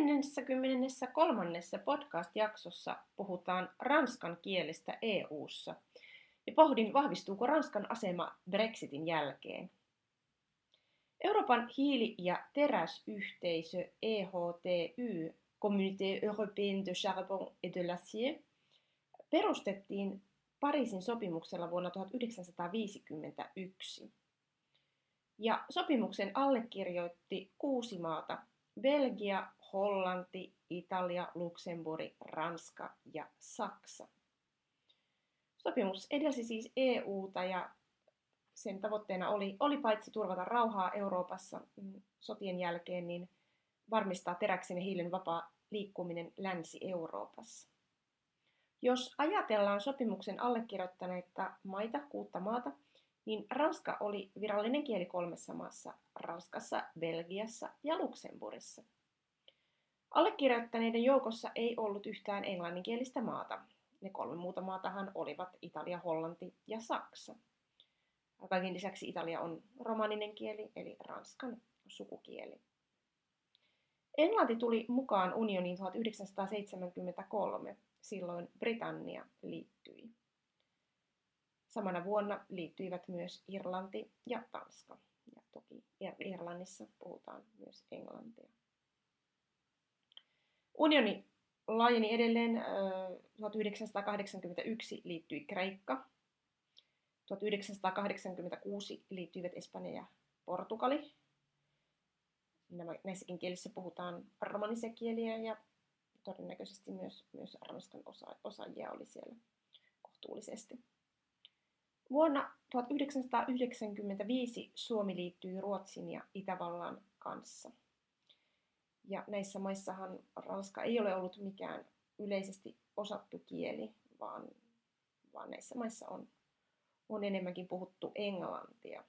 23. podcast-jaksossa puhutaan ranskan kielestä EU:ssa ja pohdin, vahvistuuko Ranskan asema Brexitin jälkeen. Euroopan hiili- ja teräsyhteisö EHTY, Communauté Européenne de Charbon et de l'Acier, perustettiin Pariisin sopimuksella vuonna 1951. Ja sopimuksen allekirjoitti kuusi maata, Belgia, Hollanti, Italia, Luxemburg, Ranska ja Saksa. Sopimus edelsi siis EUta ja sen tavoitteena oli, oli paitsi turvata rauhaa Euroopassa mm, sotien jälkeen, niin varmistaa teräksen ja hiilen vapaa liikkuminen Länsi-Euroopassa. Jos ajatellaan sopimuksen allekirjoittaneita maita, kuutta maata, niin ranska oli virallinen kieli kolmessa maassa, Ranskassa, Belgiassa ja Luxemburgissa. Allekirjoittaneiden joukossa ei ollut yhtään englanninkielistä maata. Ne kolme muuta maatahan olivat Italia, Hollanti ja Saksa. Kaiken lisäksi Italia on romaninen kieli, eli ranskan sukukieli. Englanti tuli mukaan unioniin 1973, silloin Britannia liittyi. Samana vuonna liittyivät myös Irlanti ja Tanska. Ja toki Irlannissa puhutaan myös englantia. Unioni laajeni edelleen 1981 liittyi Kreikka. 1986 liittyivät Espanja ja Portugali. Nämä, näissäkin kielissä puhutaan romanisia kieliä ja todennäköisesti myös, myös ranskan osa, osaajia oli siellä kohtuullisesti. Vuonna 1995 Suomi liittyi Ruotsin ja Itävallan kanssa. Ja näissä maissahan ranska ei ole ollut mikään yleisesti osattu kieli, vaan, vaan näissä maissa on, on enemmänkin puhuttu englantia.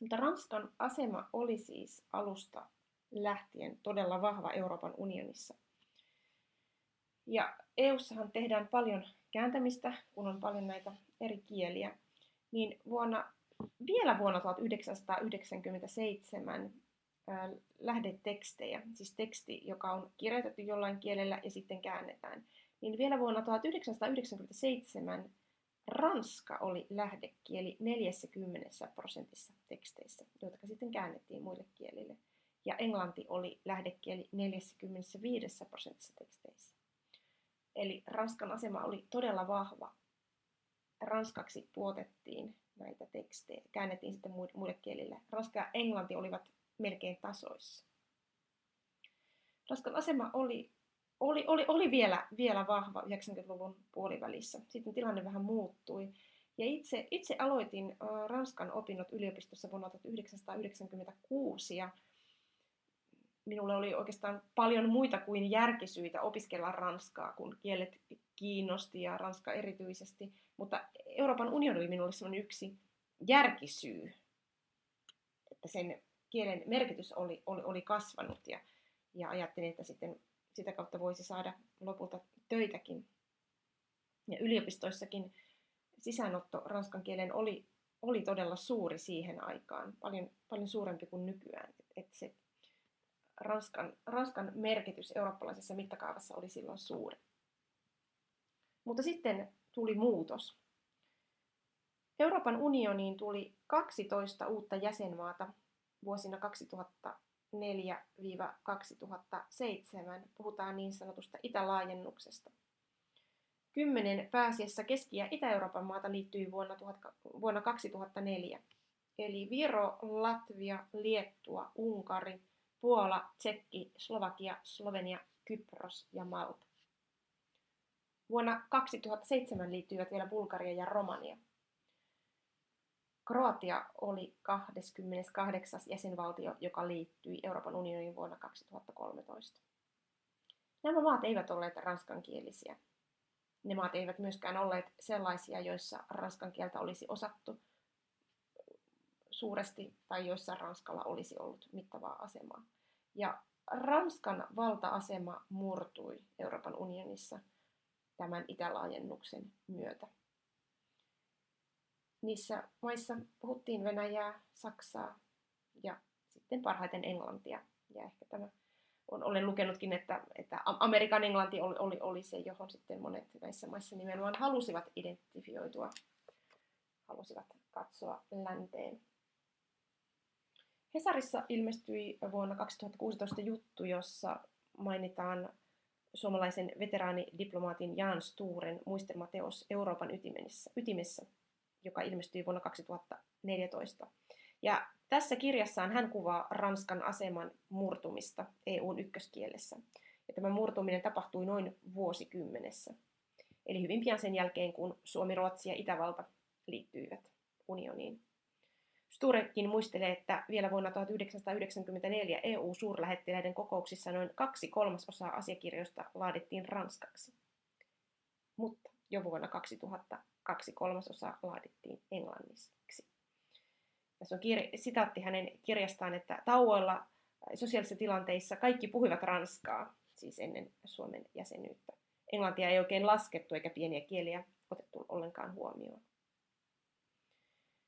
Mutta Ranskan asema oli siis alusta lähtien todella vahva Euroopan unionissa. Ja EUssahan tehdään paljon kääntämistä, kun on paljon näitä eri kieliä. Niin vuonna, vielä vuonna 1997 lähdetekstejä, siis teksti, joka on kirjoitettu jollain kielellä ja sitten käännetään, niin vielä vuonna 1997 ranska oli lähdekieli 40 prosentissa teksteissä, joita sitten käännettiin muille kielille. Ja englanti oli lähdekieli 45 prosentissa teksteissä. Eli Ranskan asema oli todella vahva. Ranskaksi tuotettiin näitä tekstejä, käännettiin sitten muille kielille. Ranska ja englanti olivat melkein tasoissa. Ranskan asema oli, oli, oli, oli vielä, vielä vahva 90-luvun puolivälissä. Sitten tilanne vähän muuttui. Ja itse, itse aloitin Ranskan opinnot yliopistossa vuonna 1996 ja minulle oli oikeastaan paljon muita kuin järkisyitä opiskella ranskaa, kun kielet kiinnosti ja ranska erityisesti. Mutta Euroopan unioni oli minulle yksi järkisyy, että sen kielen merkitys oli, oli, oli kasvanut ja, ja ajattelin, että sitten sitä kautta voisi saada lopulta töitäkin. Ja yliopistoissakin sisäänotto ranskan kielen oli, oli todella suuri siihen aikaan, paljon, paljon suurempi kuin nykyään. Että se Ranskan, Ranskan merkitys eurooppalaisessa mittakaavassa oli silloin suuri. Mutta sitten tuli muutos. Euroopan unioniin tuli 12 uutta jäsenmaata vuosina 2004-2007. Puhutaan niin sanotusta itälaajennuksesta. Kymmenen pääasiassa Keski- ja Itä-Euroopan maata liittyi vuonna, vuonna 2004. Eli Viro, Latvia, Liettua, Unkari, Puola, Tsekki, Slovakia, Slovenia, Kypros ja Malta. Vuonna 2007 liittyivät vielä Bulgaria ja Romania. Kroatia oli 28. jäsenvaltio, joka liittyi Euroopan unioniin vuonna 2013. Nämä maat eivät olleet ranskankielisiä. Ne maat eivät myöskään olleet sellaisia, joissa ranskan kieltä olisi osattu suuresti tai joissa Ranskalla olisi ollut mittavaa asemaa. Ja Ranskan valta-asema murtui Euroopan unionissa tämän itälaajennuksen myötä. Niissä maissa puhuttiin Venäjää, Saksaa ja sitten parhaiten Englantia. Ja ehkä tämä on, olen lukenutkin, että, että Amerikan englanti oli, oli, oli se, johon sitten monet näissä maissa nimenomaan halusivat identifioitua, halusivat katsoa länteen. Hesarissa ilmestyi vuonna 2016 juttu, jossa mainitaan suomalaisen veteraanidiplomaatin Jan Sturen muistelmateos Euroopan ytimessä, ytimessä, joka ilmestyi vuonna 2014. Ja tässä kirjassaan hän kuvaa Ranskan aseman murtumista EUn ykköskielessä. Ja tämä murtuminen tapahtui noin vuosikymmenessä. Eli hyvin pian sen jälkeen, kun Suomi, Ruotsi ja Itävalta liittyivät unioniin. Sturekin muistelee, että vielä vuonna 1994 EU-suurlähettiläiden kokouksissa noin kaksi kolmasosaa asiakirjoista laadittiin ranskaksi. Mutta jo vuonna 2000 kaksi kolmasosaa laadittiin englanniksi. Tässä on kir- sitaatti hänen kirjastaan, että tauoilla sosiaalisissa tilanteissa kaikki puhuivat ranskaa, siis ennen Suomen jäsenyyttä. Englantia ei oikein laskettu eikä pieniä kieliä otettu ollenkaan huomioon.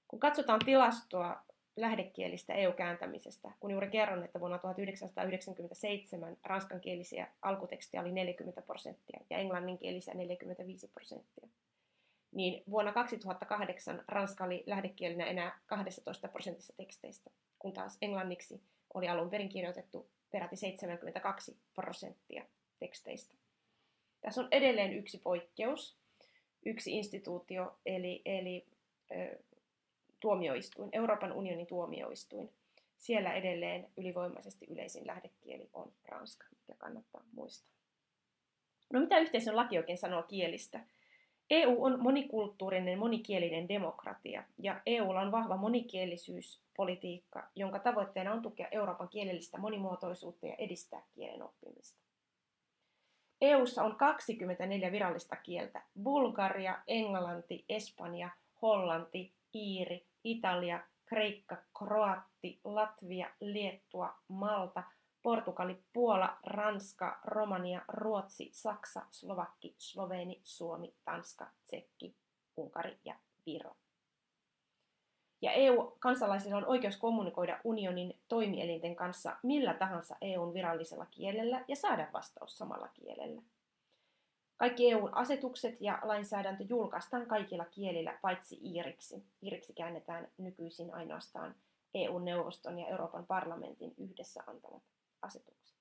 Kun katsotaan tilastoa lähdekielistä EU-kääntämisestä, kun juuri kerron, että vuonna 1997 ranskankielisiä alkutekstiä oli 40 prosenttia ja englanninkielisiä 45 prosenttia, niin vuonna 2008 ranska oli lähdekielenä enää 12 prosentissa teksteistä, kun taas englanniksi oli alun perin kirjoitettu peräti 72 prosenttia teksteistä. Tässä on edelleen yksi poikkeus, yksi instituutio, eli, eli ö, tuomioistuin, Euroopan unionin tuomioistuin. Siellä edelleen ylivoimaisesti yleisin lähdekieli on ranska, mikä kannattaa muistaa. No mitä yhteisön laki oikein sanoo kielistä? EU on monikulttuurinen, monikielinen demokratia ja EUlla on vahva monikielisyyspolitiikka, jonka tavoitteena on tukea Euroopan kielellistä monimuotoisuutta ja edistää kielen oppimista. EUssa on 24 virallista kieltä. Bulgaria, Englanti, Espanja, Hollanti, Iiri, Italia, Kreikka, Kroatti, Latvia, Liettua, Malta, Portugali, Puola, Ranska, Romania, Ruotsi, Saksa, Slovakki, Sloveni, Suomi, Tanska, Tsekki, Unkari ja Viro. Ja EU-kansalaisilla on oikeus kommunikoida unionin toimielinten kanssa millä tahansa EUn virallisella kielellä ja saada vastaus samalla kielellä. Kaikki EUn asetukset ja lainsäädäntö julkaistaan kaikilla kielillä paitsi iiriksi. Iiriksi käännetään nykyisin ainoastaan EU-neuvoston ja Euroopan parlamentin yhdessä antamat asetukset.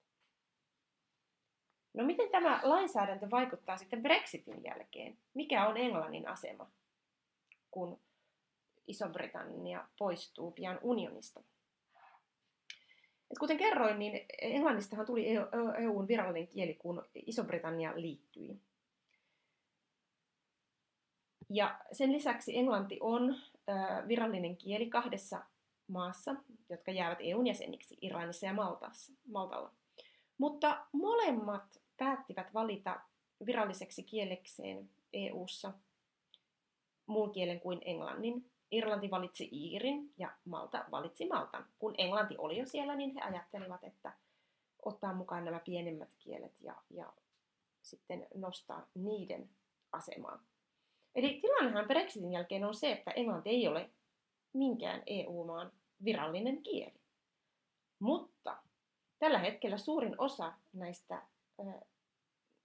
No miten tämä lainsäädäntö vaikuttaa sitten Brexitin jälkeen? Mikä on Englannin asema, kun Iso-Britannia poistuu pian unionista? Et kuten kerroin, niin Englannistahan tuli EUn virallinen kieli, kun Iso-Britannia liittyi. Ja sen lisäksi englanti on virallinen kieli kahdessa maassa, jotka jäävät EUn jäseniksi, Iranissa ja Maltassa, Maltalla. Mutta molemmat päättivät valita viralliseksi kielekseen EUssa muun kielen kuin englannin. Irlanti valitsi Iirin ja Malta valitsi Maltan. Kun Englanti oli jo siellä, niin he ajattelivat, että ottaa mukaan nämä pienemmät kielet ja, ja sitten nostaa niiden asemaa. Eli tilannehan Brexitin jälkeen on se, että englanti ei ole minkään EU-maan virallinen kieli. Mutta tällä hetkellä suurin osa näistä ö,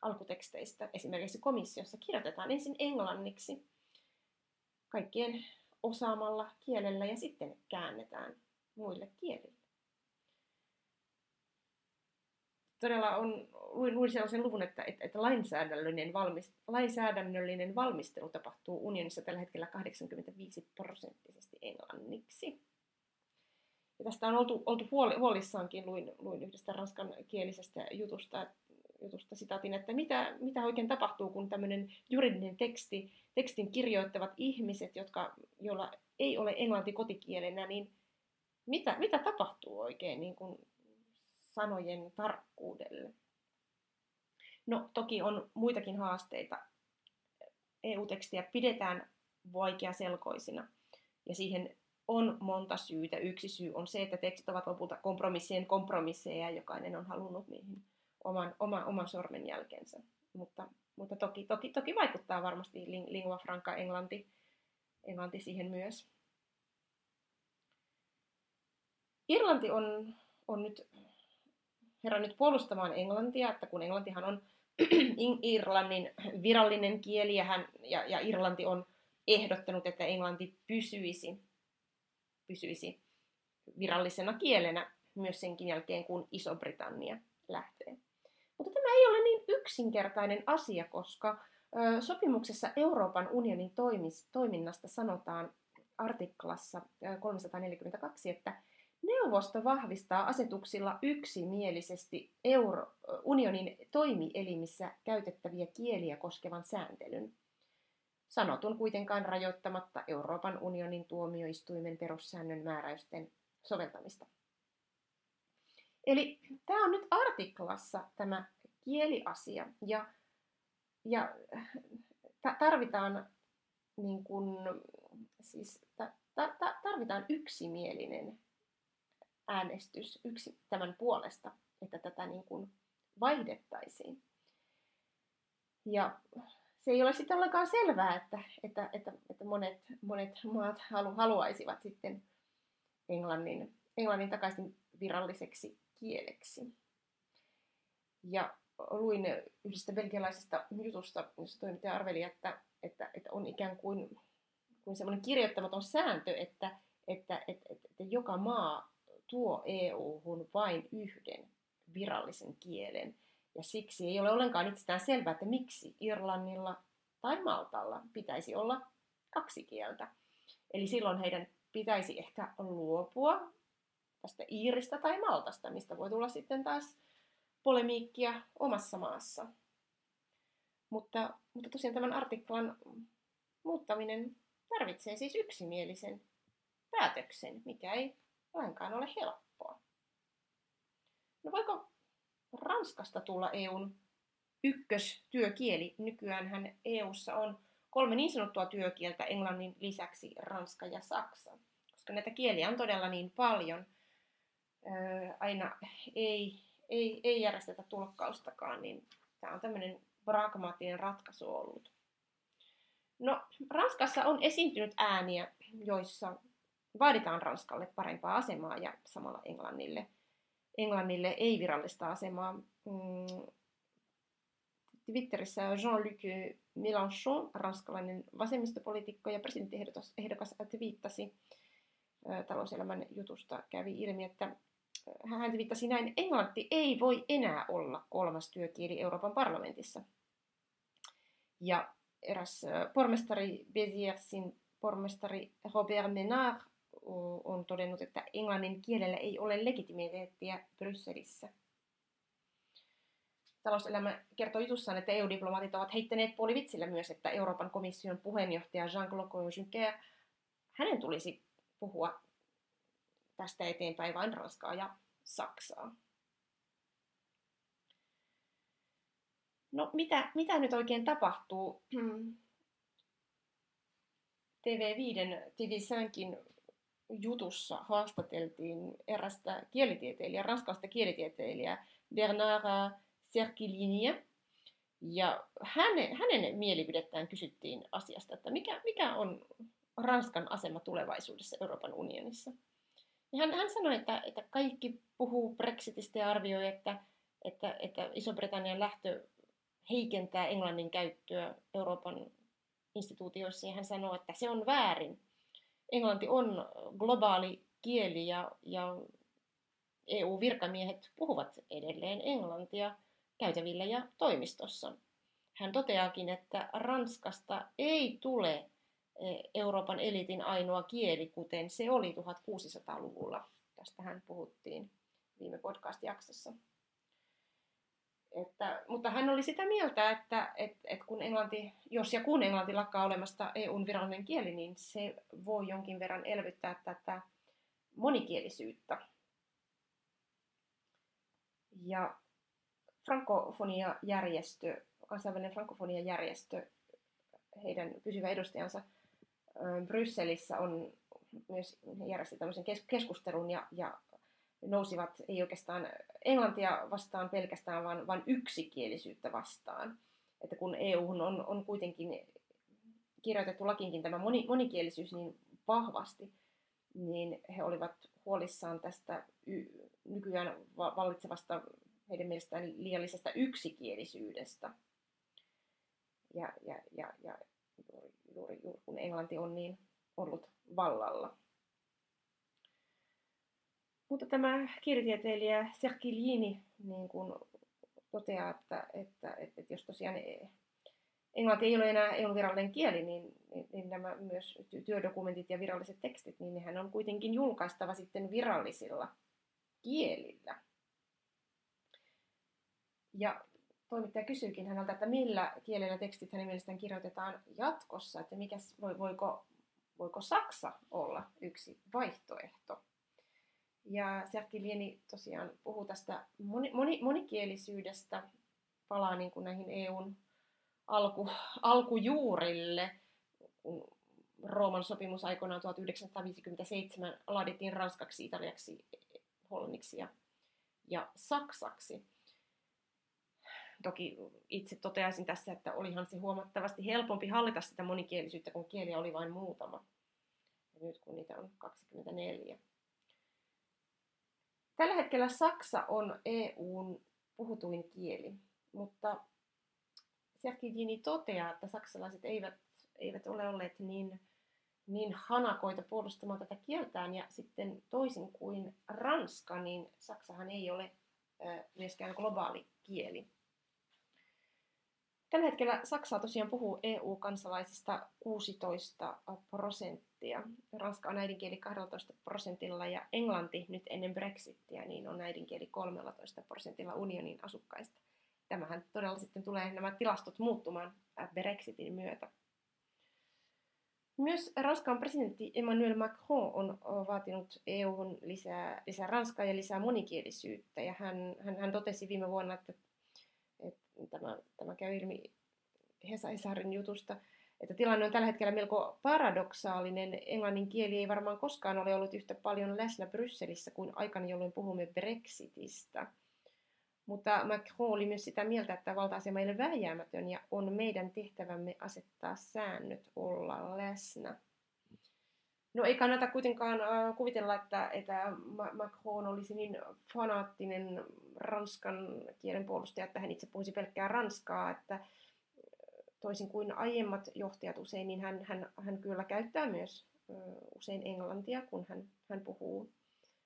alkuteksteistä, esimerkiksi komissiossa, kirjoitetaan ensin englanniksi kaikkien osaamalla kielellä ja sitten käännetään muille kielille. Todella on, luin, luin sellaisen luvun, että, että, että lainsäädännöllinen, valmis, lainsäädännöllinen valmistelu tapahtuu unionissa tällä hetkellä 85 prosenttisesti englanniksi. Ja tästä on oltu, oltu huoli, huolissaankin, luin, luin yhdestä ranskankielisestä jutusta jutusta sitaatin, että mitä, mitä oikein tapahtuu, kun tämmöinen juridinen teksti, tekstin kirjoittavat ihmiset, jotka, joilla ei ole englanti kotikielenä, niin mitä, mitä tapahtuu oikein niin kuin sanojen tarkkuudelle? No toki on muitakin haasteita. EU-tekstiä pidetään vaikeaselkoisina ja siihen on monta syytä. Yksi syy on se, että tekstit ovat lopulta kompromissien kompromisseja ja jokainen on halunnut niihin oman, oman, oman sormenjälkensä. Mutta, mutta toki, toki, toki vaikuttaa varmasti lingua franca englanti, englanti siihen myös. Irlanti on, on nyt herännyt puolustamaan englantia, että kun englantihan on Irlannin virallinen kieli ja, hän, ja, ja Irlanti on ehdottanut, että englanti pysyisi, pysyisi virallisena kielenä myös senkin jälkeen, kun Iso-Britannia lähtee. Mutta tämä ei ole niin yksinkertainen asia, koska sopimuksessa Euroopan unionin toiminnasta sanotaan artiklassa 342, että neuvosto vahvistaa asetuksilla yksimielisesti Euro- unionin toimielimissä käytettäviä kieliä koskevan sääntelyn. Sanotun kuitenkaan rajoittamatta Euroopan unionin tuomioistuimen perussäännön määräysten soveltamista. Eli tämä on nyt artiklassa tämä kieliasia ja, ja tarvitaan, niin kun, siis, ta, ta, tarvitaan yksimielinen äänestys yksi tämän puolesta, että tätä niin kun vaihdettaisiin. Ja se ei ole sitten ollenkaan selvää, että, että, että, että monet, monet maat halu, haluaisivat sitten englannin, englannin takaisin viralliseksi kieleksi. Ja luin yhdestä belgialaisesta jutusta, jossa toimittaja arveli, että, että, että on ikään kuin, kuin semmoinen kirjoittamaton sääntö, että, että, että, että, että joka maa tuo EU-hun vain yhden virallisen kielen. Ja siksi ei ole ollenkaan itsestään selvää, että miksi Irlannilla tai Maltalla pitäisi olla kaksi kieltä. Eli silloin heidän pitäisi ehkä luopua tästä Iiristä tai Maltasta, mistä voi tulla sitten taas polemiikkia omassa maassa. Mutta, mutta tosiaan tämän artiklan muuttaminen tarvitsee siis yksimielisen päätöksen, mikä ei lainkaan ole helppoa. No voiko Ranskasta tulla EUn ykköstyökieli? Nykyään EUssa on kolme niin sanottua työkieltä englannin lisäksi ranska ja saksa. Koska näitä kieliä on todella niin paljon, aina ei, ei, ei järjestetä tulkkaustakaan, niin tämä on tämmöinen pragmaattinen ratkaisu ollut. No, Ranskassa on esiintynyt ääniä, joissa vaaditaan Ranskalle parempaa asemaa ja samalla Englannille, Englannille ei virallista asemaa. Mm, Twitterissä Jean-Luc Mélenchon, ranskalainen vasemmistopoliitikko ja presidenttiehdokas, twiittasi talouselämän jutusta kävi ilmi, että hän viittasi näin, englanti ei voi enää olla kolmas työkieli Euroopan parlamentissa. Ja eräs pormestari Beziersin pormestari Robert Menard on todennut, että englannin kielellä ei ole legitimiteettiä Brysselissä. Talouselämä kertoo jutussaan, että EU-diplomaatit ovat heittäneet puolivitsillä myös, että Euroopan komission puheenjohtaja Jean-Claude Juncker, hänen tulisi puhua tästä eteenpäin vain Ranskaa ja Saksaa. No mitä, mitä nyt oikein tapahtuu? TV5, TV5 jutussa haastateltiin erästä kielitieteilijää, ranskalaista kielitieteilijää Bernard Serkilinia. Ja hänen, hänen mielipidettään kysyttiin asiasta, että mikä, mikä on Ranskan asema tulevaisuudessa Euroopan unionissa. Ja hän, hän sanoi, että, että kaikki puhuu Brexitistä ja arvioi, että, että, että Iso-Britannian lähtö heikentää englannin käyttöä Euroopan instituutioissa. Ja hän sanoi, että se on väärin. Englanti on globaali kieli ja, ja EU-virkamiehet puhuvat edelleen englantia käytävillä ja toimistossa. Hän toteakin, että Ranskasta ei tule Euroopan elitin ainoa kieli, kuten se oli 1600-luvulla. Tästähän puhuttiin viime podcast-jaksossa. Että, mutta hän oli sitä mieltä, että, että, että kun Englanti, jos ja kun Englanti lakkaa olemasta EUn virallinen kieli, niin se voi jonkin verran elvyttää tätä monikielisyyttä. Ja frankofonia-järjestö, kansainvälinen frankofonia-järjestö, heidän pysyvä edustajansa Brysselissä on myös järjesti tämmöisen keskustelun ja, ja nousivat ei oikeastaan englantia vastaan pelkästään, vaan, vaan yksikielisyyttä vastaan. Että kun EU on, on kuitenkin kirjoitettu lakinkin tämä moni, monikielisyys niin vahvasti, niin he olivat huolissaan tästä y- nykyään vallitsevasta heidän mielestään liiallisesta yksikielisyydestä. Ja, ja, ja, ja juuri, juuri, juuri kun englanti on niin ollut vallalla. Mutta tämä kielitieteilijä Serkilini niin kuin toteaa, että, että, että, että jos tosiaan englanti ei ole enää EUn virallinen kieli, niin, niin, niin nämä myös työdokumentit ja viralliset tekstit, niin nehän on kuitenkin julkaistava sitten virallisilla kielillä. Ja toimittaja kysyykin häneltä, että millä kielellä tekstit hänen mielestään kirjoitetaan jatkossa, että mikä, voiko, voiko Saksa olla yksi vaihtoehto. Ja Serkki Lieni tosiaan puhuu tästä moni, moni, monikielisyydestä, palaa niin kuin näihin EUn alku, alkujuurille, kun Rooman sopimus aikoinaan 1957 laadittiin ranskaksi, italiaksi, hollanniksi ja, ja saksaksi. Toki itse toteaisin tässä, että olihan se huomattavasti helpompi hallita sitä monikielisyyttä, kun kieliä oli vain muutama. Ja nyt kun niitä on 24. Tällä hetkellä Saksa on EUn puhutuin kieli, mutta Sergei toteaa, että saksalaiset eivät, eivät ole olleet niin, niin hanakoita puolustamaan tätä kieltään, ja sitten toisin kuin Ranska, niin Saksahan ei ole myöskään globaali kieli. Tällä hetkellä Saksaa tosiaan puhuu EU-kansalaisista 16 prosenttia. Ranska on äidinkieli 12 prosentilla ja Englanti nyt ennen Brexittiä niin on äidinkieli 13 prosentilla unionin asukkaista. Tämähän todella sitten tulee nämä tilastot muuttumaan Brexitin myötä. Myös Ranskan presidentti Emmanuel Macron on vaatinut EU:hun lisää, lisää ranskaa ja lisää monikielisyyttä. Ja hän, hän, hän totesi viime vuonna, että tämä, tämä käy ilmi Hesarin jutusta, että tilanne on tällä hetkellä melko paradoksaalinen. Englannin kieli ei varmaan koskaan ole ollut yhtä paljon läsnä Brysselissä kuin aikana, jolloin puhumme Brexitistä. Mutta Macron oli myös sitä mieltä, että valta-asema ei ole vähjäämätön ja on meidän tehtävämme asettaa säännöt olla läsnä. No ei kannata kuitenkaan äh, kuvitella, että, että Macron olisi niin fanaattinen ranskan kielen puolustaja, että hän itse puhuisi pelkkää ranskaa, että toisin kuin aiemmat johtajat usein, niin hän, hän, hän kyllä käyttää myös usein englantia, kun hän, hän puhuu,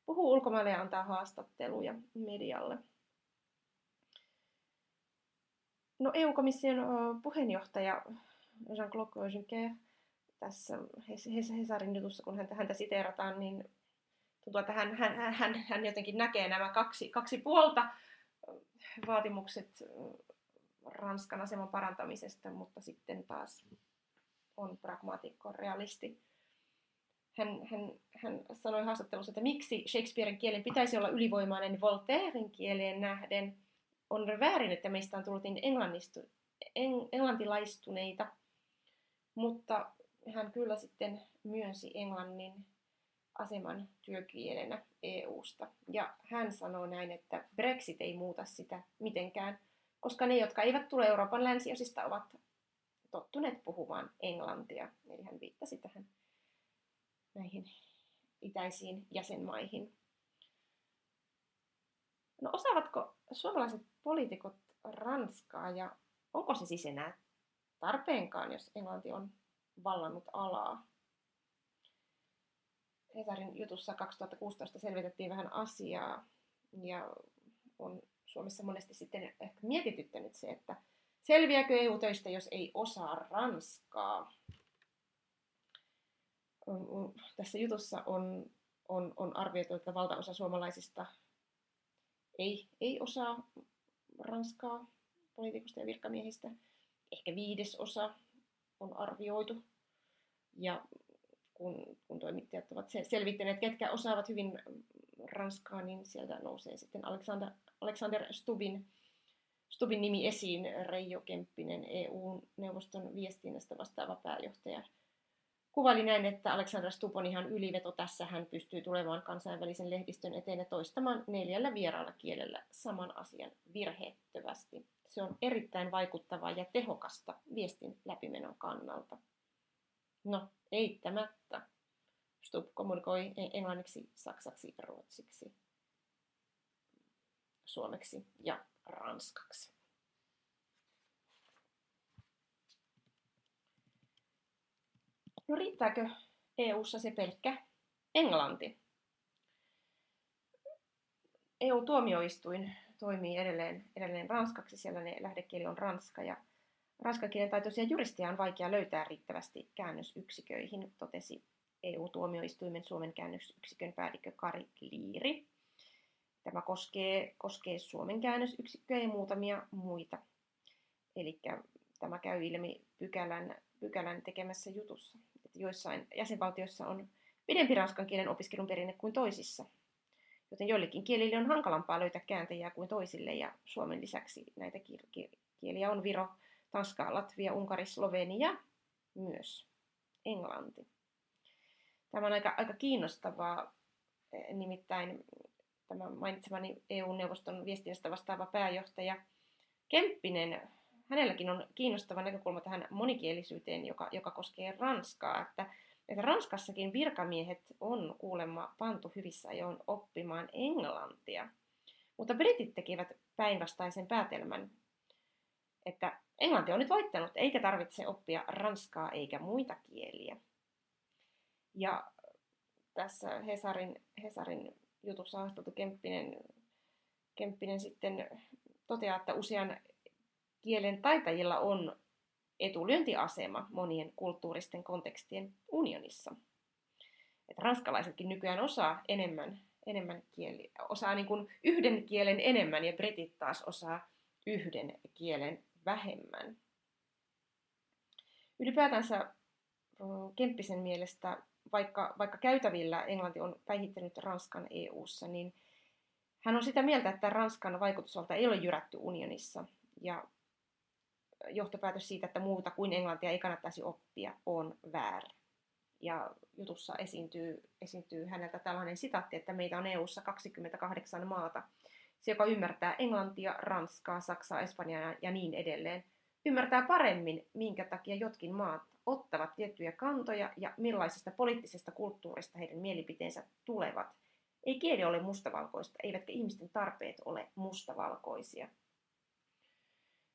puhuu ulkomaille ja antaa haastatteluja medialle. No EU-komission puheenjohtaja Jean-Claude Juncker tässä Hesarin jutussa, kun häntä, häntä siteerataan, niin tuntuu, että hän, hän, hän, hän jotenkin näkee nämä kaksi, kaksi puolta vaatimukset Ranskan aseman parantamisesta, mutta sitten taas on pragmaatikko, realisti. Hän, hän, hän sanoi haastattelussa, että miksi Shakespearen kielen pitäisi olla ylivoimainen Voltairen kieleen nähden. On väärin, että meistä on tullut niin englantilaistuneita, mutta hän kyllä sitten myönsi englannin aseman työkielenä EUsta. Ja hän sanoo näin, että Brexit ei muuta sitä mitenkään, koska ne, jotka eivät tule Euroopan länsiosista, ovat tottuneet puhumaan englantia. Eli hän viittasi tähän näihin itäisiin jäsenmaihin. No osaavatko suomalaiset poliitikot ranskaa ja onko se siis enää tarpeenkaan, jos englanti on vallannut alaa. Hesarin jutussa 2016 selvitettiin vähän asiaa ja on Suomessa monesti sitten ehkä mietityttänyt se, että selviääkö EU-töistä, jos ei osaa ranskaa. Tässä jutussa on, on, on arvioitu, että valtaosa suomalaisista ei, ei osaa Ranskaa poliitikosta ja virkamiehistä. Ehkä viidesosa on arvioitu. Ja kun, kun toimittajat ovat selvittäneet, ketkä osaavat hyvin Ranskaa, niin sieltä nousee sitten Alexander, Alexander Stubin, Stubin nimi esiin, Reijo Kemppinen, EU-neuvoston viestinnästä vastaava pääjohtaja. Kuvaili näin, että Alexander Stubb on ihan yliveto tässä. Hän pystyy tulemaan kansainvälisen lehdistön eteen ja toistamaan neljällä vieraalla kielellä saman asian virheettövästi. Se on erittäin vaikuttavaa ja tehokasta viestin läpimenon kannalta. No, eittämättä. Stubb kommunikoi englanniksi, saksaksi, ruotsiksi, suomeksi ja ranskaksi. No riittääkö EU:ssa se pelkkä englanti? EU-tuomioistuin toimii edelleen, edelleen ranskaksi, siellä ne lähdekieli on ranska ja ranskan kielen taitoisia juristeja on vaikea löytää riittävästi käännösyksiköihin, totesi EU-tuomioistuimen Suomen käännösyksikön päällikkö Kari Liiri. Tämä koskee, koskee Suomen käännösyksikköä ja muutamia muita. Eli tämä käy ilmi pykälän, pykälän tekemässä jutussa, että joissain jäsenvaltioissa on pidempi ranskan kielen opiskelun perinne kuin toisissa. Joten joillekin kielille on hankalampaa löytää kääntäjiä kuin toisille, ja Suomen lisäksi näitä kieliä on Viro, Tanska, Latvia, Unkari, Slovenia, myös Englanti. Tämä on aika, aika kiinnostavaa, nimittäin tämä mainitsemani EU-neuvoston viestinnästä vastaava pääjohtaja Kemppinen, hänelläkin on kiinnostava näkökulma tähän monikielisyyteen, joka, joka koskee Ranskaa, että, että Ranskassakin virkamiehet on kuulemma pantu hyvissä ajoin oppimaan englantia. Mutta britit tekivät päinvastaisen päätelmän, että englanti on nyt voittanut, eikä tarvitse oppia ranskaa eikä muita kieliä. Ja tässä Hesarin, Hesarin jutussa haasteltu Kemppinen, Kemppinen sitten toteaa, että usean kielen taitajilla on etulyöntiasema monien kulttuuristen kontekstien unionissa. Että ranskalaisetkin nykyään osaa enemmän, enemmän kieli, osaa niin kuin yhden kielen enemmän ja britit taas osaa yhden kielen vähemmän. Ylipäätänsä Kemppisen mielestä vaikka, vaikka käytävillä Englanti on päihittänyt Ranskan EU:ssa, niin hän on sitä mieltä, että Ranskan vaikutusvalta ei ole jyrätty unionissa. Ja johtopäätös siitä, että muuta kuin englantia ei kannattaisi oppia, on väärä. Ja jutussa esiintyy, esiintyy häneltä tällainen sitaatti, että meitä on EU:ssa 28 maata. Se, joka ymmärtää englantia, ranskaa, saksaa, espanjaa ja niin edelleen, ymmärtää paremmin, minkä takia jotkin maat ottavat tiettyjä kantoja ja millaisesta poliittisesta kulttuurista heidän mielipiteensä tulevat. Ei kieli ole mustavalkoista, eivätkä ihmisten tarpeet ole mustavalkoisia.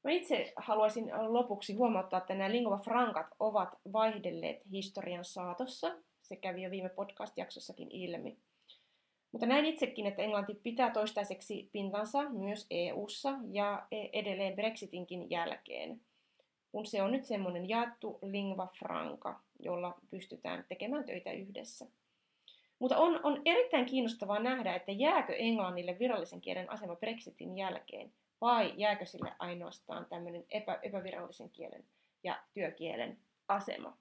Mä itse haluaisin lopuksi huomauttaa, että nämä lingua frankat ovat vaihdelleet historian saatossa. Se kävi jo viime podcast-jaksossakin ilmi. Mutta näin itsekin, että englanti pitää toistaiseksi pintansa myös EU:ssa ja e- edelleen Brexitinkin jälkeen kun se on nyt semmoinen jaettu lingua franca, jolla pystytään tekemään töitä yhdessä. Mutta on, on erittäin kiinnostavaa nähdä, että jääkö englannille virallisen kielen asema Brexitin jälkeen, vai jääkö sille ainoastaan tämmöinen epä, epävirallisen kielen ja työkielen asema.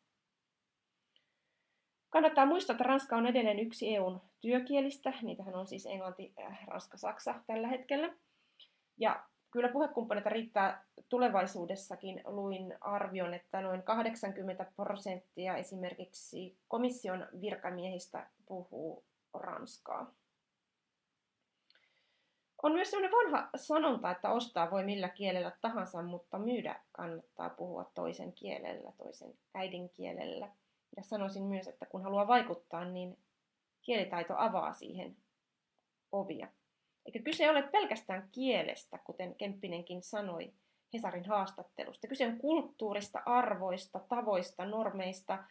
Kannattaa muistaa, että Ranska on edelleen yksi EUn työkielistä. Niitähän on siis englanti, äh, ranska, saksa tällä hetkellä. Ja kyllä puhekumppaneita riittää tulevaisuudessakin. Luin arvion, että noin 80 prosenttia esimerkiksi komission virkamiehistä puhuu ranskaa. On myös sellainen vanha sanonta, että ostaa voi millä kielellä tahansa, mutta myydä kannattaa puhua toisen kielellä, toisen äidinkielellä. Ja sanoisin myös, että kun haluaa vaikuttaa, niin kielitaito avaa siihen ovia. Eikä kyse ole pelkästään kielestä, kuten Kemppinenkin sanoi Hesarin haastattelusta. Kyse on kulttuurista, arvoista, tavoista, normeista.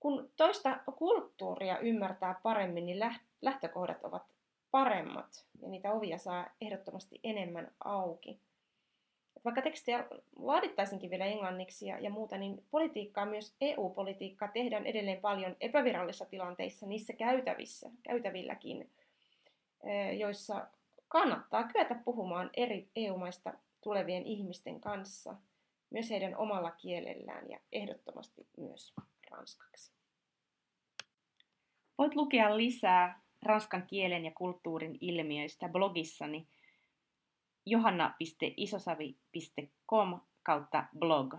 Kun toista kulttuuria ymmärtää paremmin, niin lähtökohdat ovat paremmat ja niitä ovia saa ehdottomasti enemmän auki. Vaikka tekstejä laadittaisinkin vielä englanniksi ja, ja muuta, niin politiikkaa, myös EU-politiikkaa tehdään edelleen paljon epävirallisissa tilanteissa, niissä käytävissä, käytävilläkin joissa kannattaa kyetä puhumaan eri EU-maista tulevien ihmisten kanssa, myös heidän omalla kielellään ja ehdottomasti myös ranskaksi. Voit lukea lisää ranskan kielen ja kulttuurin ilmiöistä blogissani johanna.isosavi.com kautta blog.